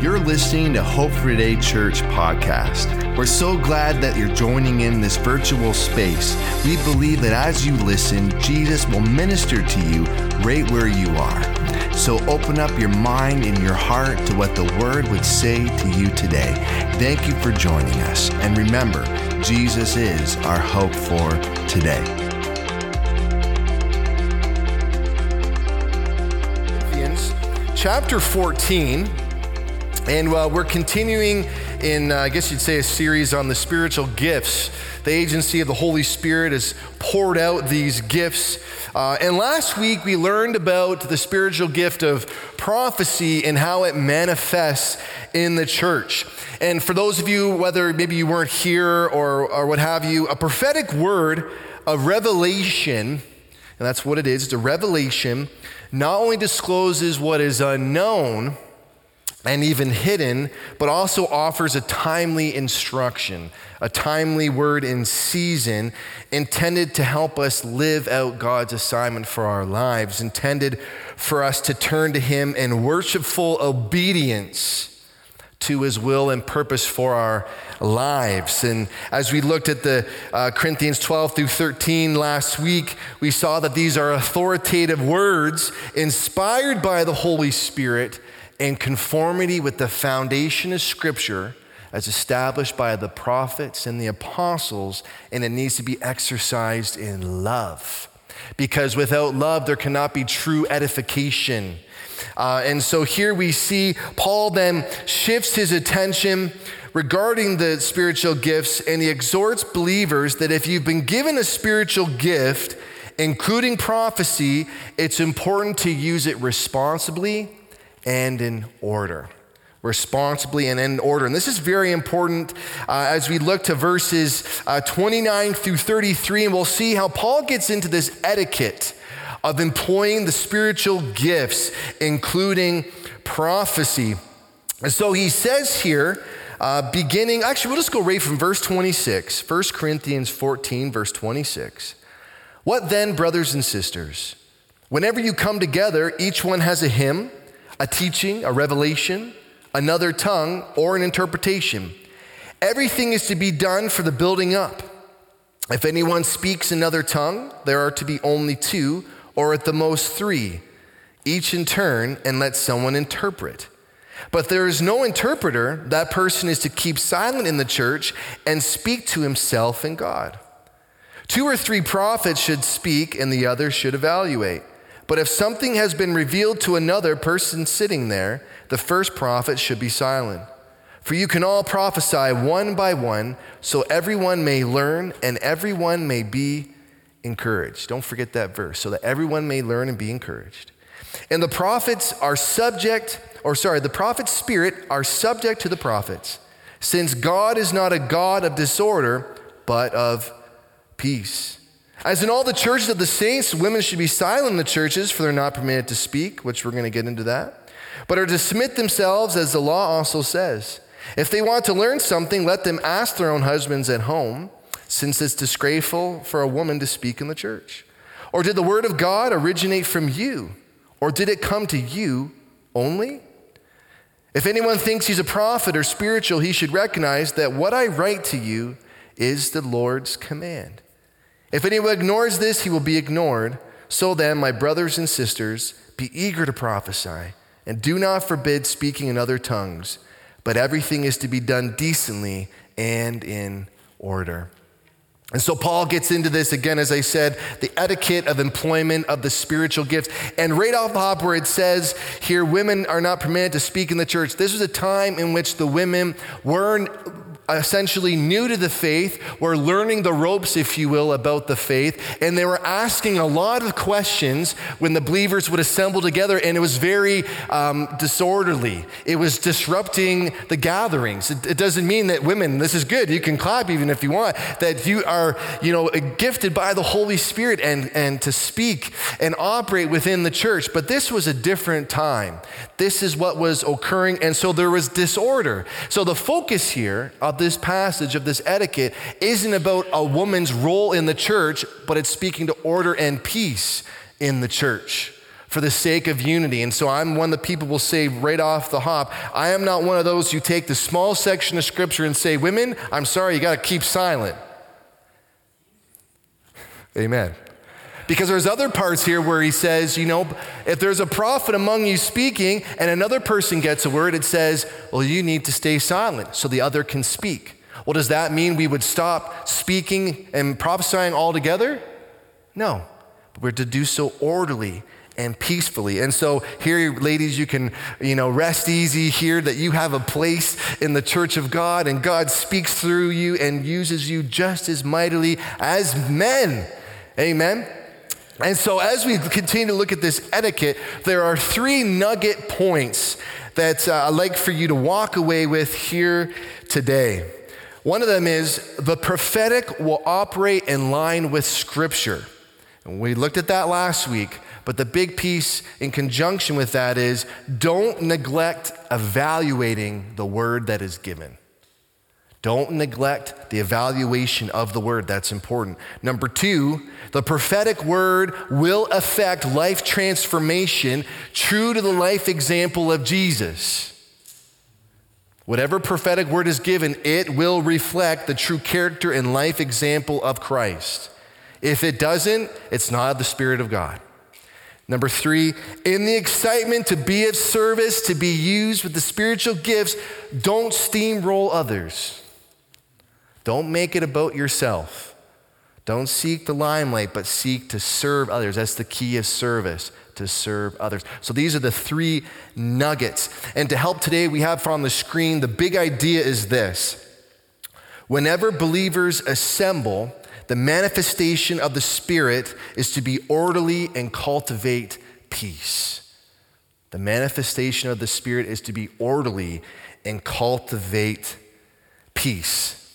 You're listening to Hope for Today Church podcast. We're so glad that you're joining in this virtual space. We believe that as you listen, Jesus will minister to you right where you are. So open up your mind and your heart to what the Word would say to you today. Thank you for joining us. And remember, Jesus is our hope for today. Chapter 14. And uh, we're continuing in, uh, I guess you'd say, a series on the spiritual gifts. The agency of the Holy Spirit has poured out these gifts. Uh, and last week we learned about the spiritual gift of prophecy and how it manifests in the church. And for those of you, whether maybe you weren't here or, or what have you, a prophetic word of revelation, and that's what it is, it's a revelation, not only discloses what is unknown, and even hidden, but also offers a timely instruction, a timely word in season, intended to help us live out God's assignment for our lives, intended for us to turn to Him in worshipful obedience to his will and purpose for our lives. And as we looked at the uh, Corinthians 12 through 13 last week, we saw that these are authoritative words inspired by the Holy Spirit in conformity with the foundation of Scripture as established by the prophets and the apostles, and it needs to be exercised in love. Because without love, there cannot be true edification. Uh, and so here we see Paul then shifts his attention regarding the spiritual gifts, and he exhorts believers that if you've been given a spiritual gift, including prophecy, it's important to use it responsibly and in order. Responsibly and in order. And this is very important uh, as we look to verses uh, 29 through 33, and we'll see how Paul gets into this etiquette of employing the spiritual gifts, including prophecy. And so he says here, uh, beginning, actually, we'll just go right from verse 26, 1 Corinthians 14, verse 26. What then, brothers and sisters? Whenever you come together, each one has a hymn a teaching, a revelation, another tongue, or an interpretation. Everything is to be done for the building up. If anyone speaks another tongue, there are to be only two, or at the most three, each in turn, and let someone interpret. But there is no interpreter, that person is to keep silent in the church and speak to himself and God. Two or three prophets should speak, and the other should evaluate. But if something has been revealed to another person sitting there, the first prophet should be silent. For you can all prophesy one by one, so everyone may learn and everyone may be encouraged. Don't forget that verse, so that everyone may learn and be encouraged. And the prophets are subject, or sorry, the prophet's spirit are subject to the prophets, since God is not a God of disorder, but of peace. As in all the churches of the saints, women should be silent in the churches, for they're not permitted to speak, which we're going to get into that, but are to submit themselves, as the law also says. If they want to learn something, let them ask their own husbands at home, since it's disgraceful for a woman to speak in the church. Or did the word of God originate from you? Or did it come to you only? If anyone thinks he's a prophet or spiritual, he should recognize that what I write to you is the Lord's command. If anyone ignores this, he will be ignored. So then, my brothers and sisters, be eager to prophesy, and do not forbid speaking in other tongues, but everything is to be done decently and in order. And so Paul gets into this again, as I said, the etiquette of employment of the spiritual gifts. And right off the hop, where it says here, women are not permitted to speak in the church, this was a time in which the women were essentially new to the faith, were learning the ropes, if you will, about the faith, and they were asking a lot of questions when the believers would assemble together, and it was very um, disorderly. It was disrupting the gatherings. It, it, doesn't mean that women, this is good, you can clap even if you want, that you are, you know, gifted by the Holy Spirit and, and to speak and operate within the church, but this was a different time. This is what was occurring, and so there was disorder. So the focus here of this passage, of this etiquette, isn't about a woman's role in the church, but it's speaking to order and peace in the church. for the sake of unity. And so I'm one that people will say right off the hop, I am not one of those who take the small section of scripture and say, Women, I'm sorry, you got to keep silent. Amen. Because there's other parts here where he says, you know, if there's a prophet among you speaking and another person gets a word, it says, well, you need to stay silent so the other can speak. Well, does that mean we would stop speaking and prophesying altogether? No. But we're to do so orderly and peacefully. And so here, ladies, you can, you know, rest easy here that you have a place in the church of God and God speaks through you and uses you just as mightily as men. Amen. And so, as we continue to look at this etiquette, there are three nugget points that uh, I'd like for you to walk away with here today. One of them is the prophetic will operate in line with Scripture. And we looked at that last week, but the big piece in conjunction with that is don't neglect evaluating the word that is given. Don't neglect the evaluation of the word. That's important. Number two, the prophetic word will affect life transformation true to the life example of Jesus. Whatever prophetic word is given, it will reflect the true character and life example of Christ. If it doesn't, it's not the Spirit of God. Number three, in the excitement to be of service, to be used with the spiritual gifts, don't steamroll others. Don't make it about yourself. Don't seek the limelight, but seek to serve others. That's the key of service, to serve others. So these are the three nuggets. And to help today, we have on the screen the big idea is this whenever believers assemble, the manifestation of the Spirit is to be orderly and cultivate peace. The manifestation of the Spirit is to be orderly and cultivate peace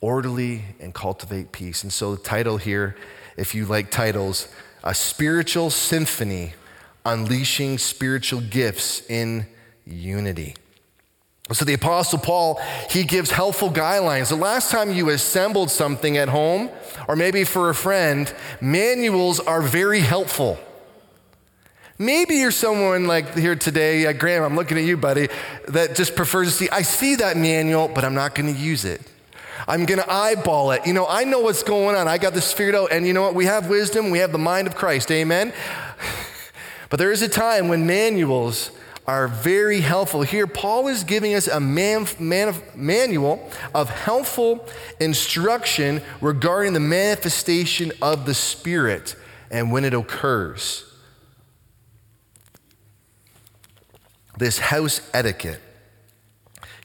orderly and cultivate peace. And so the title here, if you like titles, a spiritual symphony unleashing spiritual gifts in unity. So the apostle Paul, he gives helpful guidelines. The last time you assembled something at home or maybe for a friend, manuals are very helpful. Maybe you're someone like here today, uh, Graham, I'm looking at you, buddy, that just prefers to see, I see that manual, but I'm not going to use it. I'm going to eyeball it. You know, I know what's going on. I got this figured out. And you know what? We have wisdom, we have the mind of Christ. Amen. but there is a time when manuals are very helpful. Here, Paul is giving us a man, man, manual of helpful instruction regarding the manifestation of the Spirit and when it occurs. This house etiquette.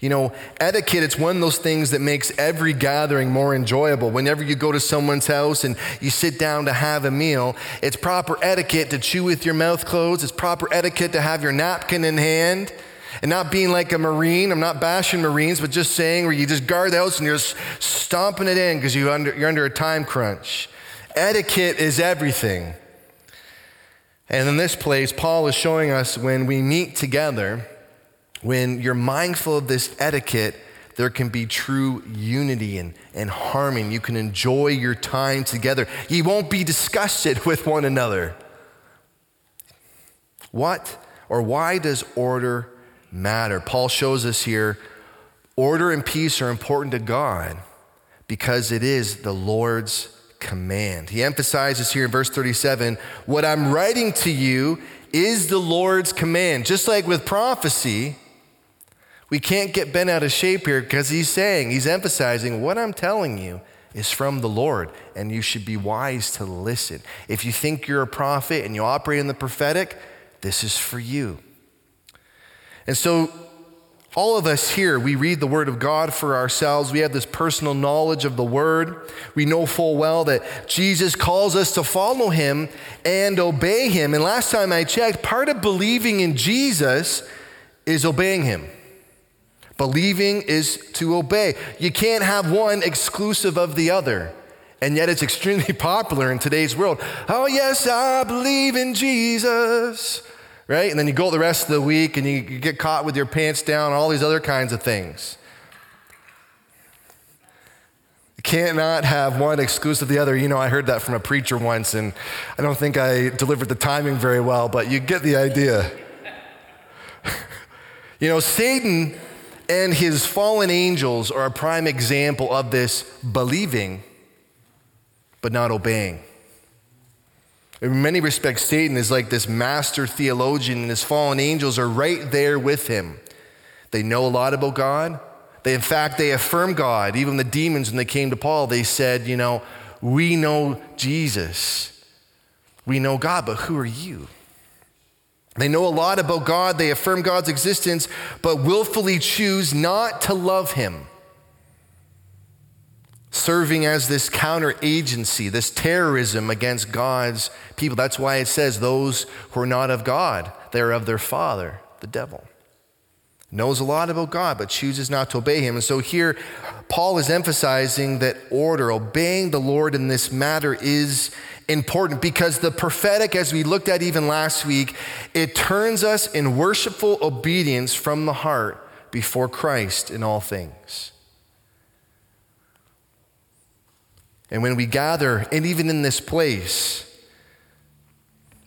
You know, etiquette, it's one of those things that makes every gathering more enjoyable. Whenever you go to someone's house and you sit down to have a meal, it's proper etiquette to chew with your mouth closed. It's proper etiquette to have your napkin in hand and not being like a Marine. I'm not bashing Marines, but just saying where you just guard the house and you're just stomping it in because you under, you're under a time crunch. Etiquette is everything. And in this place, Paul is showing us when we meet together, when you're mindful of this etiquette, there can be true unity and, and harmony. You can enjoy your time together. You won't be disgusted with one another. What or why does order matter? Paul shows us here order and peace are important to God because it is the Lord's command. He emphasizes here in verse 37 what I'm writing to you is the Lord's command. Just like with prophecy, we can't get bent out of shape here because he's saying, he's emphasizing, what I'm telling you is from the Lord, and you should be wise to listen. If you think you're a prophet and you operate in the prophetic, this is for you. And so, all of us here, we read the Word of God for ourselves. We have this personal knowledge of the Word. We know full well that Jesus calls us to follow Him and obey Him. And last time I checked, part of believing in Jesus is obeying Him. Believing is to obey. You can't have one exclusive of the other. And yet it's extremely popular in today's world. Oh, yes, I believe in Jesus. Right? And then you go the rest of the week and you get caught with your pants down, all these other kinds of things. You cannot have one exclusive of the other. You know, I heard that from a preacher once, and I don't think I delivered the timing very well, but you get the idea. you know, Satan and his fallen angels are a prime example of this believing, but not obeying. In many respects, Satan is like this master theologian, and his fallen angels are right there with him. They know a lot about God, they, in fact, they affirm God. Even the demons, when they came to Paul, they said, You know, we know Jesus. We know God, but who are you? They know a lot about God. They affirm God's existence, but willfully choose not to love Him. Serving as this counter agency, this terrorism against God's people. That's why it says, Those who are not of God, they are of their father, the devil knows a lot about God, but chooses not to obey him. And so here, Paul is emphasizing that order, obeying the Lord in this matter is important because the prophetic, as we looked at even last week, it turns us in worshipful obedience from the heart before Christ in all things. And when we gather, and even in this place,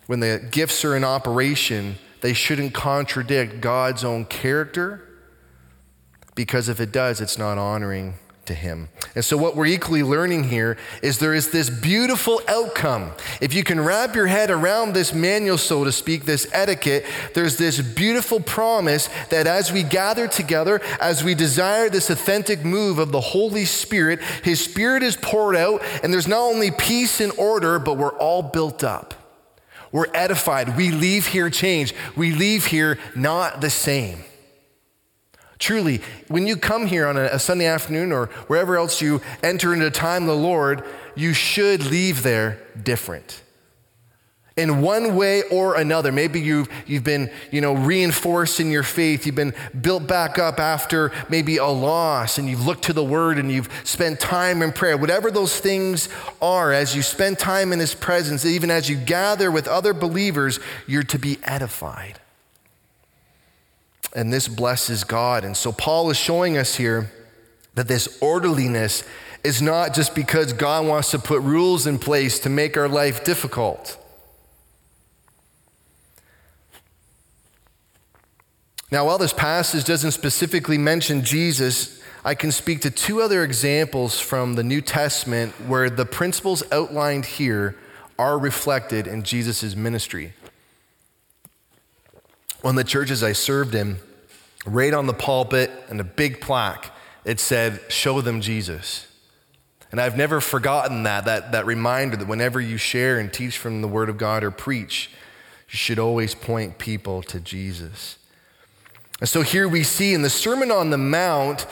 when the gifts are in operation, they shouldn't contradict God's own character because if it does, it's not honoring to him. And so, what we're equally learning here is there is this beautiful outcome. If you can wrap your head around this manual, so to speak, this etiquette, there's this beautiful promise that as we gather together, as we desire this authentic move of the Holy Spirit, His Spirit is poured out, and there's not only peace and order, but we're all built up. We're edified. We leave here changed. We leave here not the same. Truly, when you come here on a, Sunday afternoon or wherever else you enter into time the Lord, you should leave there different in one way or another. Maybe you've, you've been, you know, reinforced in your faith. You've been built back up after maybe a loss and you've looked to the word and you've spent time in prayer. Whatever those things are, as you spend time in his presence, even as you gather with other believers, you're to be edified. And this blesses God. And so Paul is showing us here that this orderliness is not just because God wants to put rules in place to make our life difficult. Now, while this passage doesn't specifically mention Jesus, I can speak to two other examples from the New Testament where the principles outlined here are reflected in Jesus' ministry. One of the churches I served in, right on the pulpit and a big plaque, it said, Show them Jesus. And I've never forgotten that, that, that reminder that whenever you share and teach from the Word of God or preach, you should always point people to Jesus. And so here we see in the Sermon on the Mount,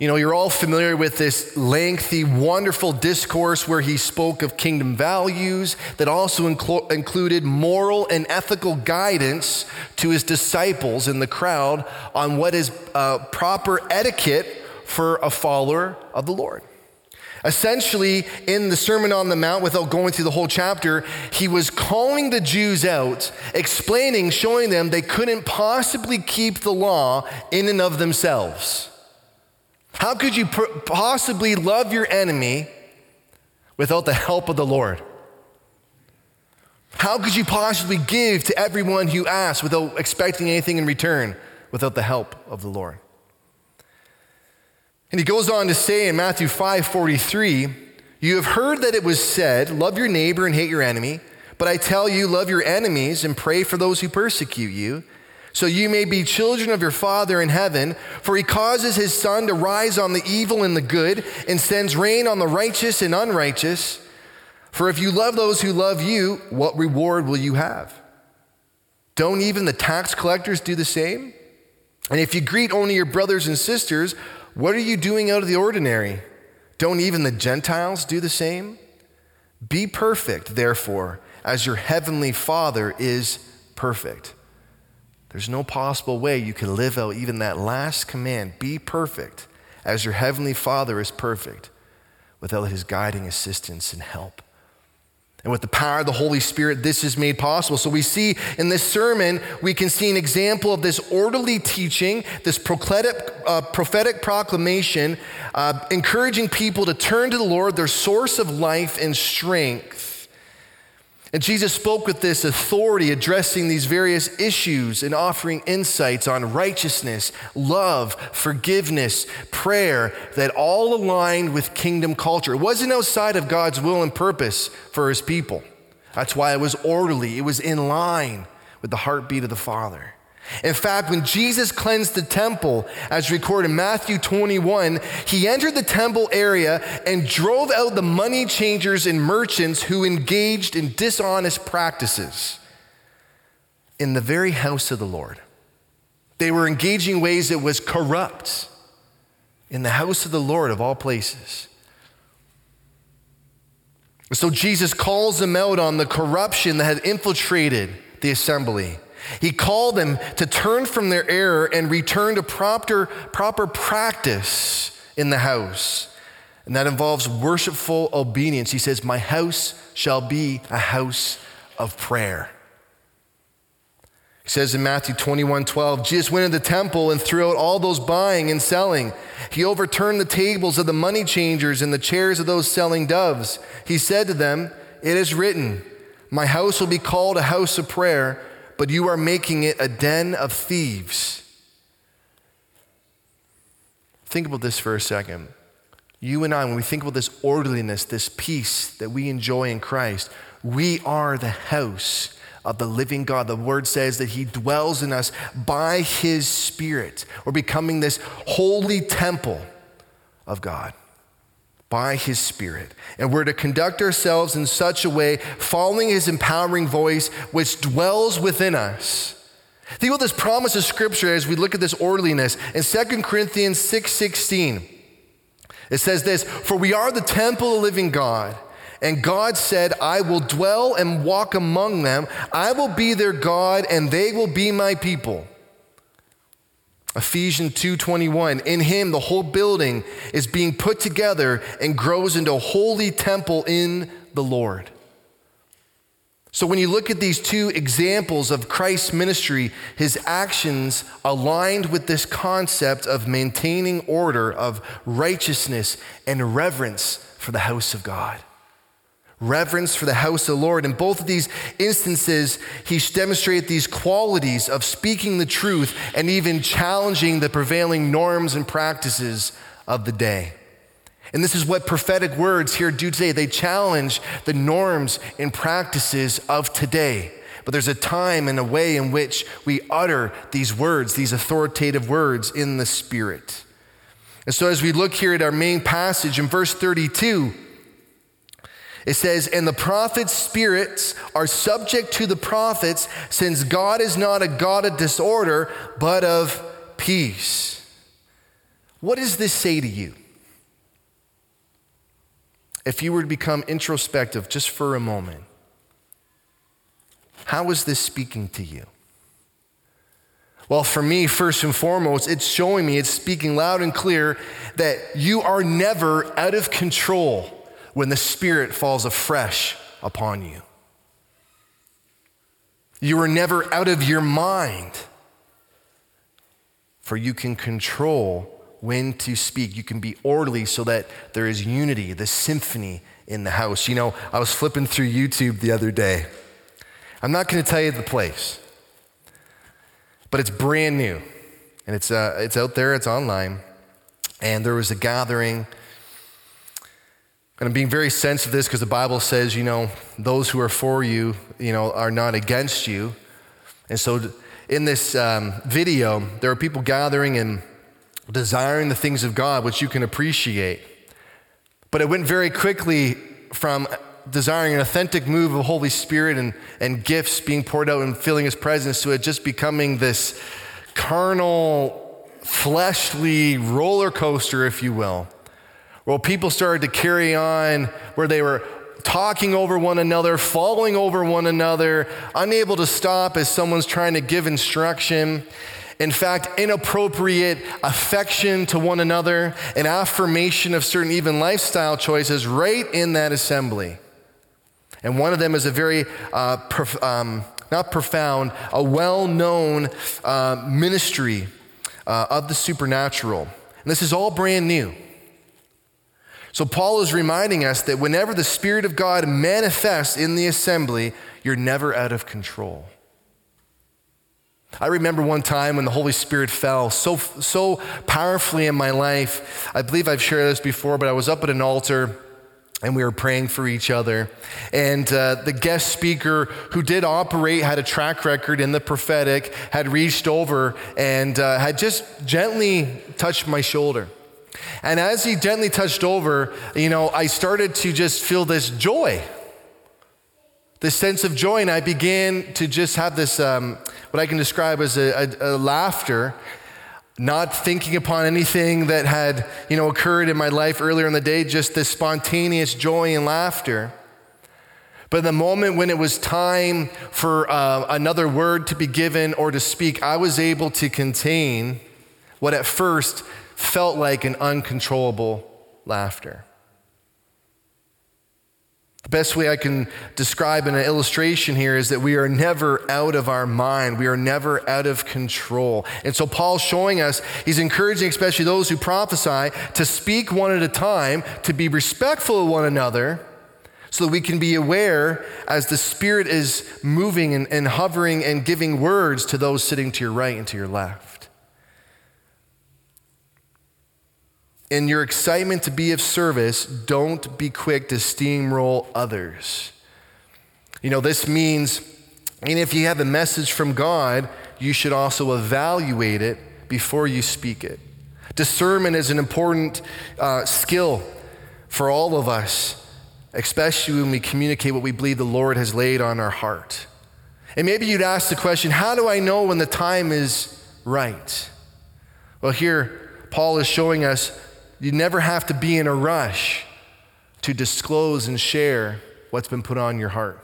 you know, you're all familiar with this lengthy, wonderful discourse where he spoke of kingdom values that also inclo- included moral and ethical guidance to his disciples in the crowd on what is uh, proper etiquette for a follower of the Lord. Essentially, in the Sermon on the Mount, without going through the whole chapter, he was calling the Jews out, explaining, showing them they couldn't possibly keep the law in and of themselves. How could you possibly love your enemy without the help of the Lord? How could you possibly give to everyone who asks without expecting anything in return without the help of the Lord? And he goes on to say in Matthew 5 43, You have heard that it was said, Love your neighbor and hate your enemy. But I tell you, love your enemies and pray for those who persecute you, so you may be children of your Father in heaven. For he causes his sun to rise on the evil and the good, and sends rain on the righteous and unrighteous. For if you love those who love you, what reward will you have? Don't even the tax collectors do the same? And if you greet only your brothers and sisters, what are you doing out of the ordinary? Don't even the Gentiles do the same? Be perfect, therefore, as your heavenly Father is perfect. There's no possible way you can live out even that last command be perfect, as your heavenly Father is perfect, without his guiding assistance and help. And with the power of the Holy Spirit, this is made possible. So we see in this sermon, we can see an example of this orderly teaching, this prophetic, uh, prophetic proclamation, uh, encouraging people to turn to the Lord, their source of life and strength. And Jesus spoke with this authority, addressing these various issues and offering insights on righteousness, love, forgiveness, prayer that all aligned with kingdom culture. It wasn't outside of God's will and purpose for his people. That's why it was orderly, it was in line with the heartbeat of the Father. In fact, when Jesus cleansed the temple, as recorded in Matthew 21, he entered the temple area and drove out the money changers and merchants who engaged in dishonest practices in the very house of the Lord. They were engaging ways that was corrupt in the house of the Lord of all places. So Jesus calls them out on the corruption that had infiltrated the assembly. He called them to turn from their error and return to proper, proper practice in the house. And that involves worshipful obedience. He says, My house shall be a house of prayer. He says in Matthew 21 12, Jesus went into the temple and threw out all those buying and selling. He overturned the tables of the money changers and the chairs of those selling doves. He said to them, It is written, My house will be called a house of prayer but you are making it a den of thieves. Think about this for a second. You and I, when we think about this orderliness, this peace that we enjoy in Christ, we are the house of the living God. The word says that He dwells in us by His Spirit. We're becoming this holy temple of God by his Spirit. And we're to conduct ourselves in such a way, following his empowering voice, which dwells within us. Think about this promise of Scripture as we look at this orderliness. In 2 Corinthians 6 16, it says this For we are the temple of the living God. And God said, I will dwell and walk among them. I will be their God, and they will be my people. Ephesians 2:21 In him the whole building is being put together and grows into a holy temple in the Lord. So when you look at these two examples of Christ's ministry, his actions aligned with this concept of maintaining order, of righteousness and reverence for the house of God reverence for the house of the Lord. In both of these instances, he demonstrated these qualities of speaking the truth and even challenging the prevailing norms and practices of the day. And this is what prophetic words here do today. They challenge the norms and practices of today. But there's a time and a way in which we utter these words, these authoritative words in the Spirit. And so, as we look here at our main passage in verse 32, it says, And the prophets' spirits are subject to the prophets, since God is not a God of disorder, but of peace. What does this say to you? If you were to become introspective just for a moment, how is this speaking to you? Well, for me, first and foremost, it's showing me, it's speaking loud and clear that you are never out of control when the Spirit falls afresh upon you. You are never out of your mind, for you can control when to speak. You can be orderly so that there is unity, the symphony in the house. You know, I was flipping through YouTube the other day. I'm not going to tell you the place, but it's brand new. And it's, uh, it's out there, it's online. And there was a gathering and I'm being very sensitive to this because the Bible says, you know, those who are for you, you know, are not against you. And so in this um, video, there are people gathering and desiring the things of God, which you can appreciate. But it went very quickly from desiring an authentic move of Holy Spirit and, and gifts being poured out and feeling His presence to it just becoming this carnal, fleshly roller coaster, if you will well, people started to carry on where they were talking over one another, falling over one another, unable to stop as someone's trying to give instruction. In fact, inappropriate affection to one another, an affirmation of certain even lifestyle choices right in that assembly. And one of them is a very, uh, prof- um, not profound, a well known uh, ministry uh, of the supernatural. And this is all brand new. So, Paul is reminding us that whenever the Spirit of God manifests in the assembly, you're never out of control. I remember one time when the Holy Spirit fell so, so powerfully in my life. I believe I've shared this before, but I was up at an altar and we were praying for each other. And uh, the guest speaker who did operate had a track record in the prophetic, had reached over and uh, had just gently touched my shoulder. And as he gently touched over, you know, I started to just feel this joy, this sense of joy. And I began to just have this, um, what I can describe as a, a, a laughter not thinking upon anything that had you know occurred in my life earlier in the day just this spontaneous joy and laughter but the moment when it was time for uh, another word to be given or to speak i was able to contain what at first felt like an uncontrollable laughter the best way I can describe in an illustration here is that we are never out of our mind. We are never out of control. And so Paul's showing us, he's encouraging especially those who prophesy to speak one at a time, to be respectful of one another, so that we can be aware as the Spirit is moving and, and hovering and giving words to those sitting to your right and to your left. In your excitement to be of service, don't be quick to steamroll others. You know, this means, and if you have a message from God, you should also evaluate it before you speak it. Discernment is an important uh, skill for all of us, especially when we communicate what we believe the Lord has laid on our heart. And maybe you'd ask the question how do I know when the time is right? Well, here, Paul is showing us you never have to be in a rush to disclose and share what's been put on your heart.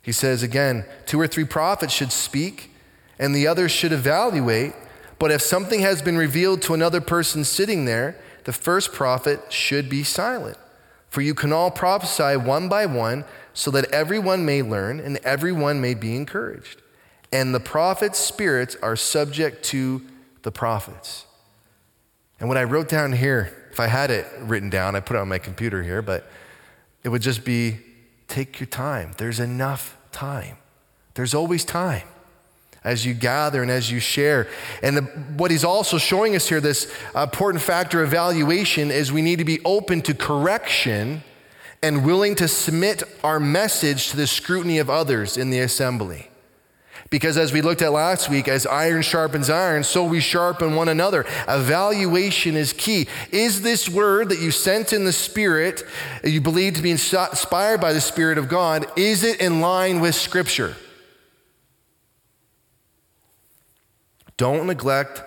He says again, two or three prophets should speak, and the others should evaluate. But if something has been revealed to another person sitting there, the first prophet should be silent. For you can all prophesy one by one, so that everyone may learn and everyone may be encouraged. And the prophets' spirits are subject to the prophets. And what I wrote down here, if I had it written down, I put it on my computer here, but it would just be take your time. There's enough time. There's always time as you gather and as you share. And the, what he's also showing us here, this important factor of evaluation, is we need to be open to correction and willing to submit our message to the scrutiny of others in the assembly. Because as we looked at last week, as iron sharpens iron, so we sharpen one another. Evaluation is key. Is this word that you sent in the Spirit, you believe to be inspired by the Spirit of God, is it in line with Scripture? Don't neglect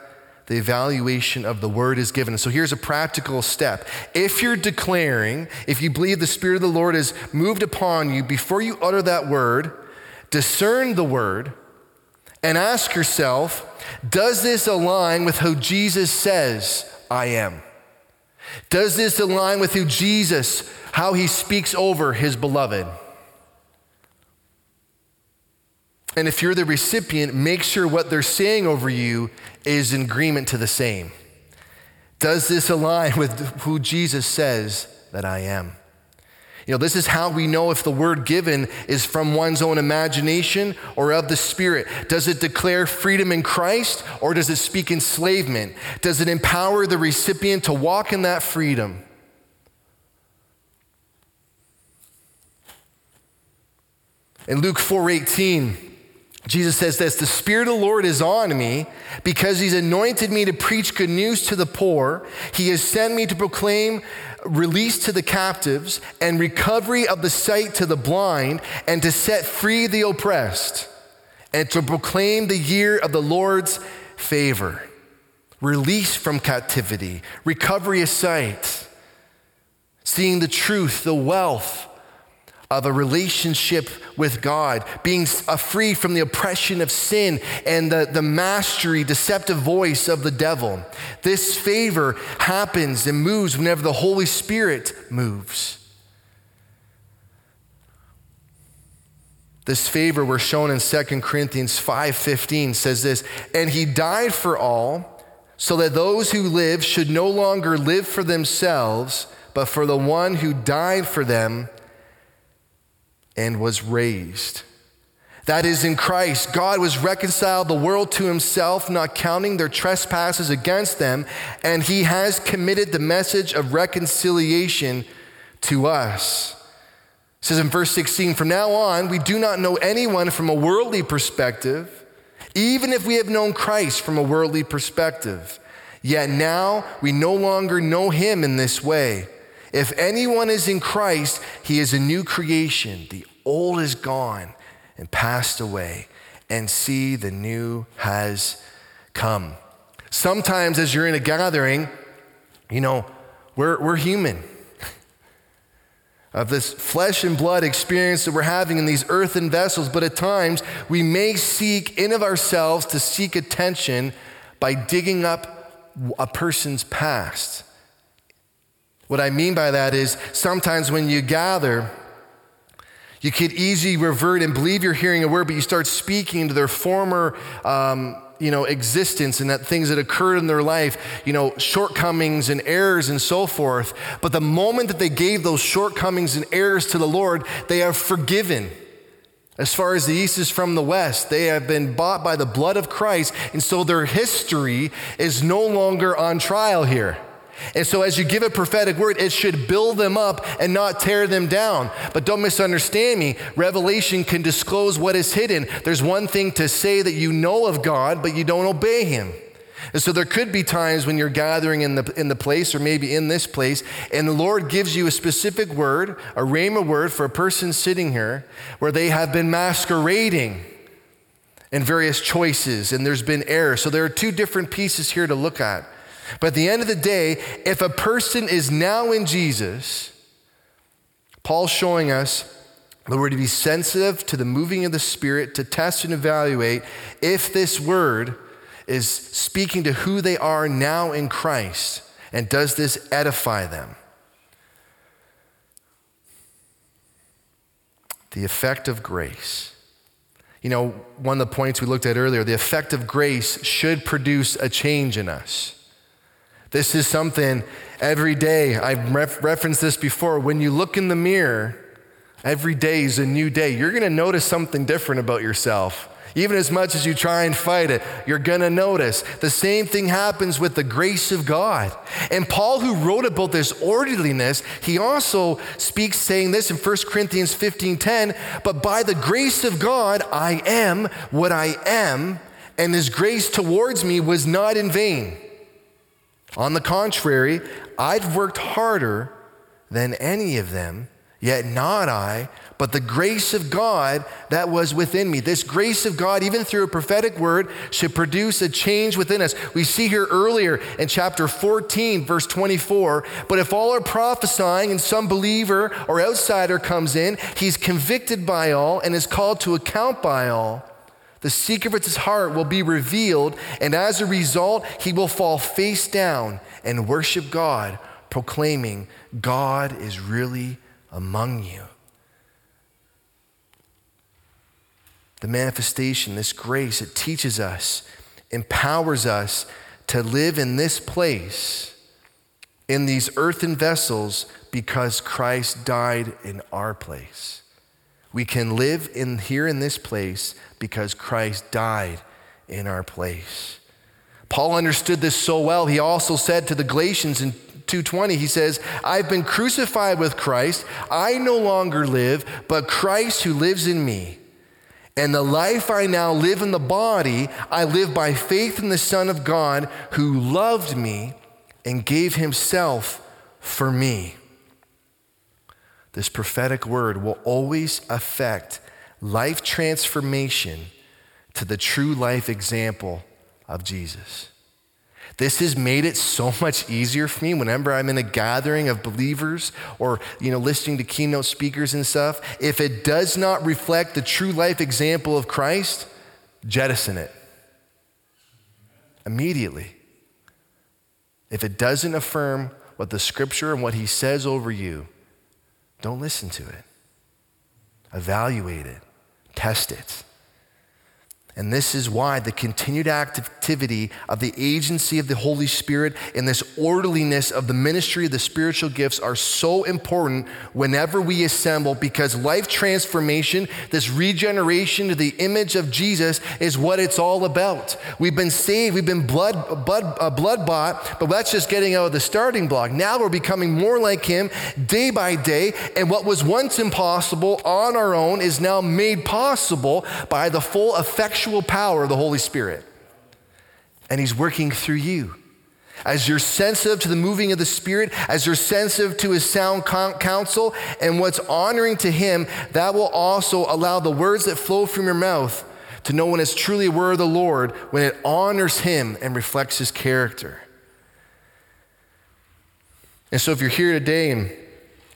the evaluation of the word is given. So here's a practical step. If you're declaring, if you believe the Spirit of the Lord has moved upon you, before you utter that word, discern the word and ask yourself does this align with who Jesus says I am? Does this align with who Jesus, how he speaks over his beloved? And if you're the recipient, make sure what they're saying over you is in agreement to the same. Does this align with who Jesus says that I am? You know, this is how we know if the word given is from one's own imagination or of the Spirit. Does it declare freedom in Christ or does it speak enslavement? Does it empower the recipient to walk in that freedom? In Luke 4:18, Jesus says this, the Spirit of the Lord is on me because he's anointed me to preach good news to the poor. He has sent me to proclaim release to the captives and recovery of the sight to the blind and to set free the oppressed and to proclaim the year of the Lord's favor. Release from captivity, recovery of sight, seeing the truth, the wealth of a relationship with God, being uh, free from the oppression of sin and the, the mastery, deceptive voice of the devil. This favor happens and moves whenever the Holy Spirit moves. This favor we're shown in 2 Corinthians 5:15 says this, and he died for all so that those who live should no longer live for themselves, but for the one who died for them and was raised. That is, in Christ, God was reconciled the world to himself, not counting their trespasses against them, and he has committed the message of reconciliation to us. It says in verse 16, from now on, we do not know anyone from a worldly perspective, even if we have known Christ from a worldly perspective. Yet now we no longer know him in this way. If anyone is in Christ, he is a new creation. The old is gone and passed away, and see, the new has come. Sometimes, as you're in a gathering, you know, we're, we're human of this flesh and blood experience that we're having in these earthen vessels, but at times we may seek in of ourselves to seek attention by digging up a person's past. What I mean by that is sometimes when you gather, you could easily revert and believe you're hearing a word, but you start speaking to their former um, you know, existence and that things that occurred in their life, you know, shortcomings and errors and so forth. But the moment that they gave those shortcomings and errors to the Lord, they are forgiven. As far as the east is from the west, they have been bought by the blood of Christ, and so their history is no longer on trial here. And so, as you give a prophetic word, it should build them up and not tear them down. But don't misunderstand me. Revelation can disclose what is hidden. There's one thing to say that you know of God, but you don't obey Him. And so, there could be times when you're gathering in the, in the place or maybe in this place, and the Lord gives you a specific word, a rhema word for a person sitting here, where they have been masquerading in various choices and there's been error. So, there are two different pieces here to look at. But at the end of the day, if a person is now in Jesus, Paul's showing us that we're to be sensitive to the moving of the Spirit to test and evaluate if this word is speaking to who they are now in Christ. And does this edify them? The effect of grace. You know, one of the points we looked at earlier, the effect of grace should produce a change in us. This is something every day, I've ref- referenced this before. When you look in the mirror, every day is a new day. You're going to notice something different about yourself. Even as much as you try and fight it, you're going to notice. The same thing happens with the grace of God. And Paul, who wrote about this orderliness, he also speaks saying this in 1 Corinthians 15:10, but by the grace of God, I am what I am, and his grace towards me was not in vain. On the contrary, I've worked harder than any of them, yet not I, but the grace of God that was within me. This grace of God, even through a prophetic word, should produce a change within us. We see here earlier in chapter 14, verse 24, but if all are prophesying and some believer or outsider comes in, he's convicted by all and is called to account by all. The secret of his heart will be revealed, and as a result, he will fall face down and worship God, proclaiming, God is really among you. The manifestation, this grace, it teaches us, empowers us to live in this place, in these earthen vessels, because Christ died in our place. We can live in here in this place because Christ died in our place. Paul understood this so well. He also said to the Galatians in 2:20 he says, "I've been crucified with Christ. I no longer live, but Christ who lives in me. And the life I now live in the body, I live by faith in the Son of God who loved me and gave himself for me." This prophetic word will always affect life transformation to the true life example of Jesus. This has made it so much easier for me whenever I'm in a gathering of believers or you know listening to keynote speakers and stuff. If it does not reflect the true life example of Christ, jettison it immediately. If it doesn't affirm what the scripture and what he says over you, don't listen to it. Evaluate it. Test it. And this is why the continued activity of the agency of the Holy Spirit and this orderliness of the ministry of the spiritual gifts are so important whenever we assemble because life transformation, this regeneration to the image of Jesus, is what it's all about. We've been saved, we've been blood, blood, uh, blood bought, but that's just getting out of the starting block. Now we're becoming more like Him day by day, and what was once impossible on our own is now made possible by the full effectual effectual power of the Holy Spirit. And He's working through you. As you're sensitive to the moving of the Spirit, as you're sensitive to His sound counsel and what's honoring to Him, that will also allow the words that flow from your mouth to know when it's truly a word of the Lord, when it honors Him and reflects His character. And so if you're here today and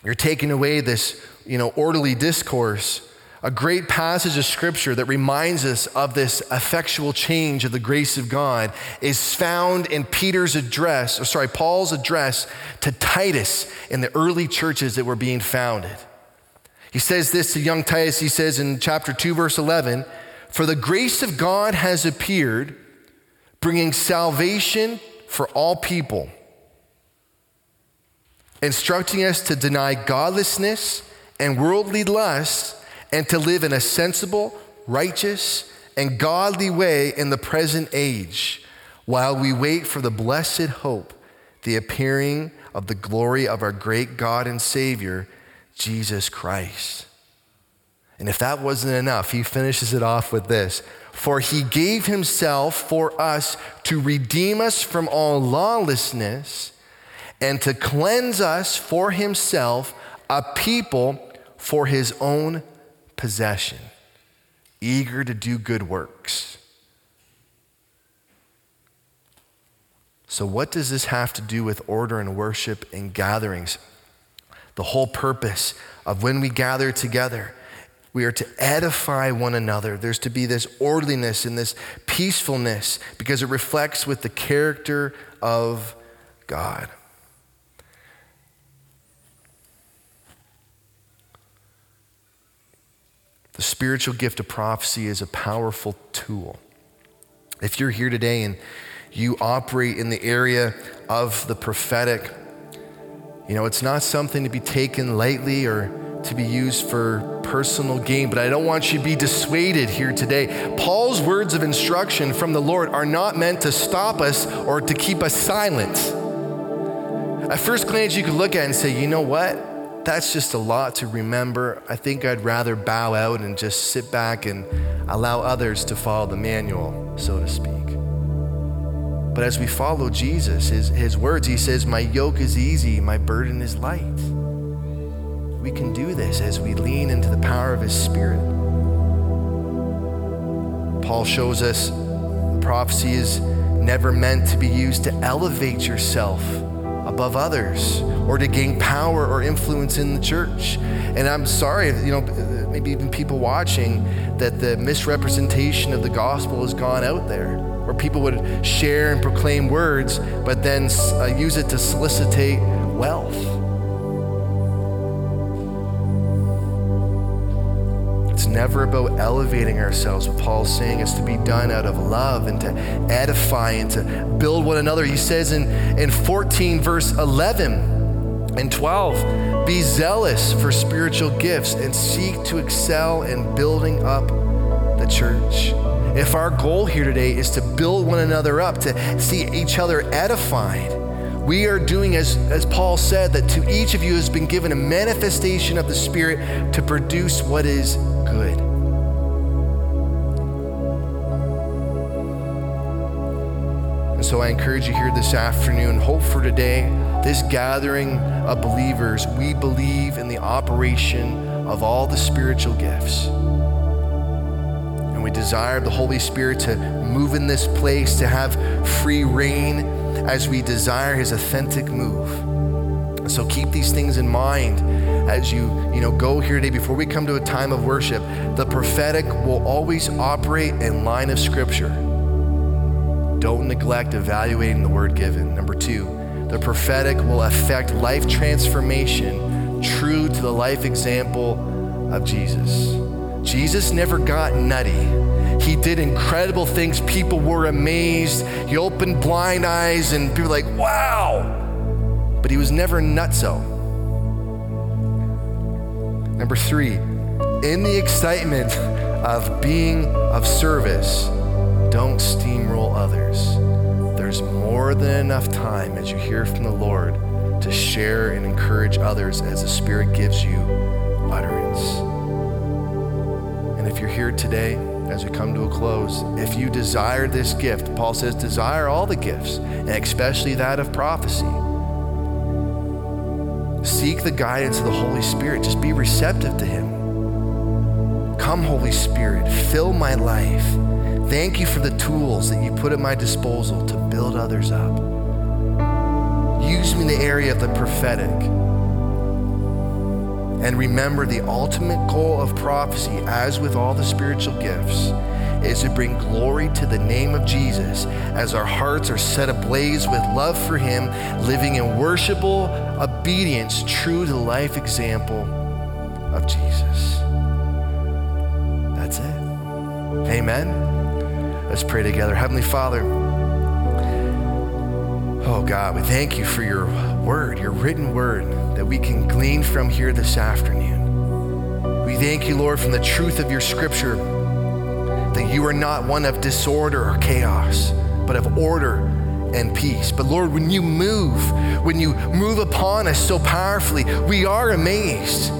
you're taking away this, you know, orderly discourse, a great passage of scripture that reminds us of this effectual change of the grace of God is found in Peter's address, or sorry, Paul's address to Titus in the early churches that were being founded. He says this to young Titus, he says in chapter 2, verse 11, For the grace of God has appeared, bringing salvation for all people, instructing us to deny godlessness and worldly lusts and to live in a sensible, righteous, and godly way in the present age, while we wait for the blessed hope, the appearing of the glory of our great God and Savior, Jesus Christ. And if that wasn't enough, he finishes it off with this For he gave himself for us to redeem us from all lawlessness and to cleanse us for himself a people for his own possession, eager to do good works. So, what does this have to do with order and worship and gatherings? The whole purpose of when we gather together, we are to edify one another. There's to be this orderliness and this peacefulness because it reflects with the character of God. The spiritual gift of prophecy is a powerful tool. If you're here today and you operate in the area of the prophetic, you know, it's not something to be taken lightly or to be used for personal gain, but I don't want you to be dissuaded here today. Paul's words of instruction from the Lord are not meant to stop us or to keep us silent. At first glance, you could look at it and say, you know what? That's just a lot to remember. I think I'd rather bow out and just sit back and allow others to follow the manual, so to speak. But as we follow Jesus, his, his words, he says, My yoke is easy, my burden is light. We can do this as we lean into the power of his spirit. Paul shows us prophecy is never meant to be used to elevate yourself above others or to gain power or influence in the church. And I'm sorry, you know, maybe even people watching, that the misrepresentation of the gospel has gone out there, where people would share and proclaim words, but then uh, use it to solicitate wealth. Never about elevating ourselves. What Paul's saying is to be done out of love and to edify and to build one another. He says in, in 14, verse 11, and 12, be zealous for spiritual gifts and seek to excel in building up the church. If our goal here today is to build one another up, to see each other edified, we are doing, as, as Paul said, that to each of you has been given a manifestation of the Spirit to produce what is good. And so I encourage you here this afternoon, hope for today this gathering of believers, we believe in the operation of all the spiritual gifts. And we desire the Holy Spirit to move in this place, to have free reign as we desire his authentic move. So keep these things in mind as you, you know, go here today before we come to a time of worship. The prophetic will always operate in line of scripture. Don't neglect evaluating the word given. Number two, the prophetic will affect life transformation true to the life example of Jesus. Jesus never got nutty. He did incredible things. People were amazed. He opened blind eyes, and people were like, wow. But he was never nutso. Number three, in the excitement of being of service, don't steamroll others. There's more than enough time as you hear from the Lord to share and encourage others as the Spirit gives you utterance. And if you're here today, as we come to a close, if you desire this gift, Paul says, desire all the gifts, and especially that of prophecy. Seek the guidance of the Holy Spirit. Just be receptive to Him. Come, Holy Spirit, fill my life. Thank you for the tools that you put at my disposal to build others up. Use me in the area of the prophetic. And remember, the ultimate goal of prophecy, as with all the spiritual gifts, is to bring glory to the name of Jesus as our hearts are set ablaze with love for Him, living in worshipful obedience, true to life example of Jesus. That's it. Amen. Let's pray together. Heavenly Father, oh God, we thank you for your word, your written word that we can glean from here this afternoon. We thank you, Lord, from the truth of your scripture that you are not one of disorder or chaos, but of order and peace. But Lord, when you move, when you move upon us so powerfully, we are amazed.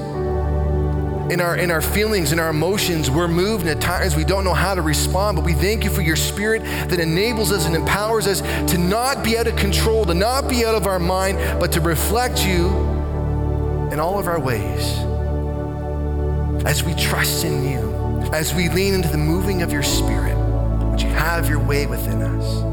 In our, in our feelings, in our emotions, we're moved, and at times we don't know how to respond. But we thank you for your spirit that enables us and empowers us to not be out of control, to not be out of our mind, but to reflect you in all of our ways. As we trust in you, as we lean into the moving of your spirit, would you have your way within us?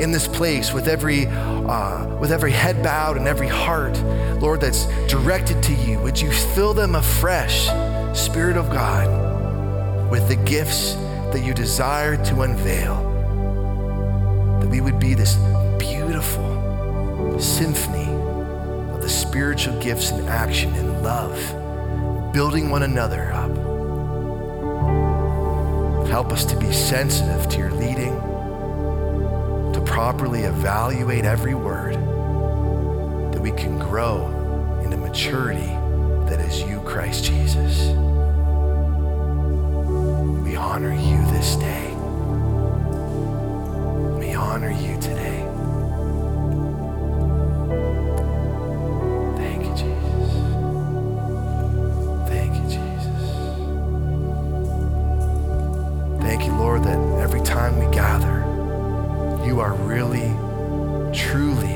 in this place with every uh, with every head bowed and every heart lord that's directed to you would you fill them afresh spirit of god with the gifts that you desire to unveil that we would be this beautiful symphony of the spiritual gifts in action in love building one another up help us to be sensitive to your leading to properly evaluate every word, that we can grow into maturity that is you, Christ Jesus. We honor you this day. We honor you today. Time we gather, you are really, truly.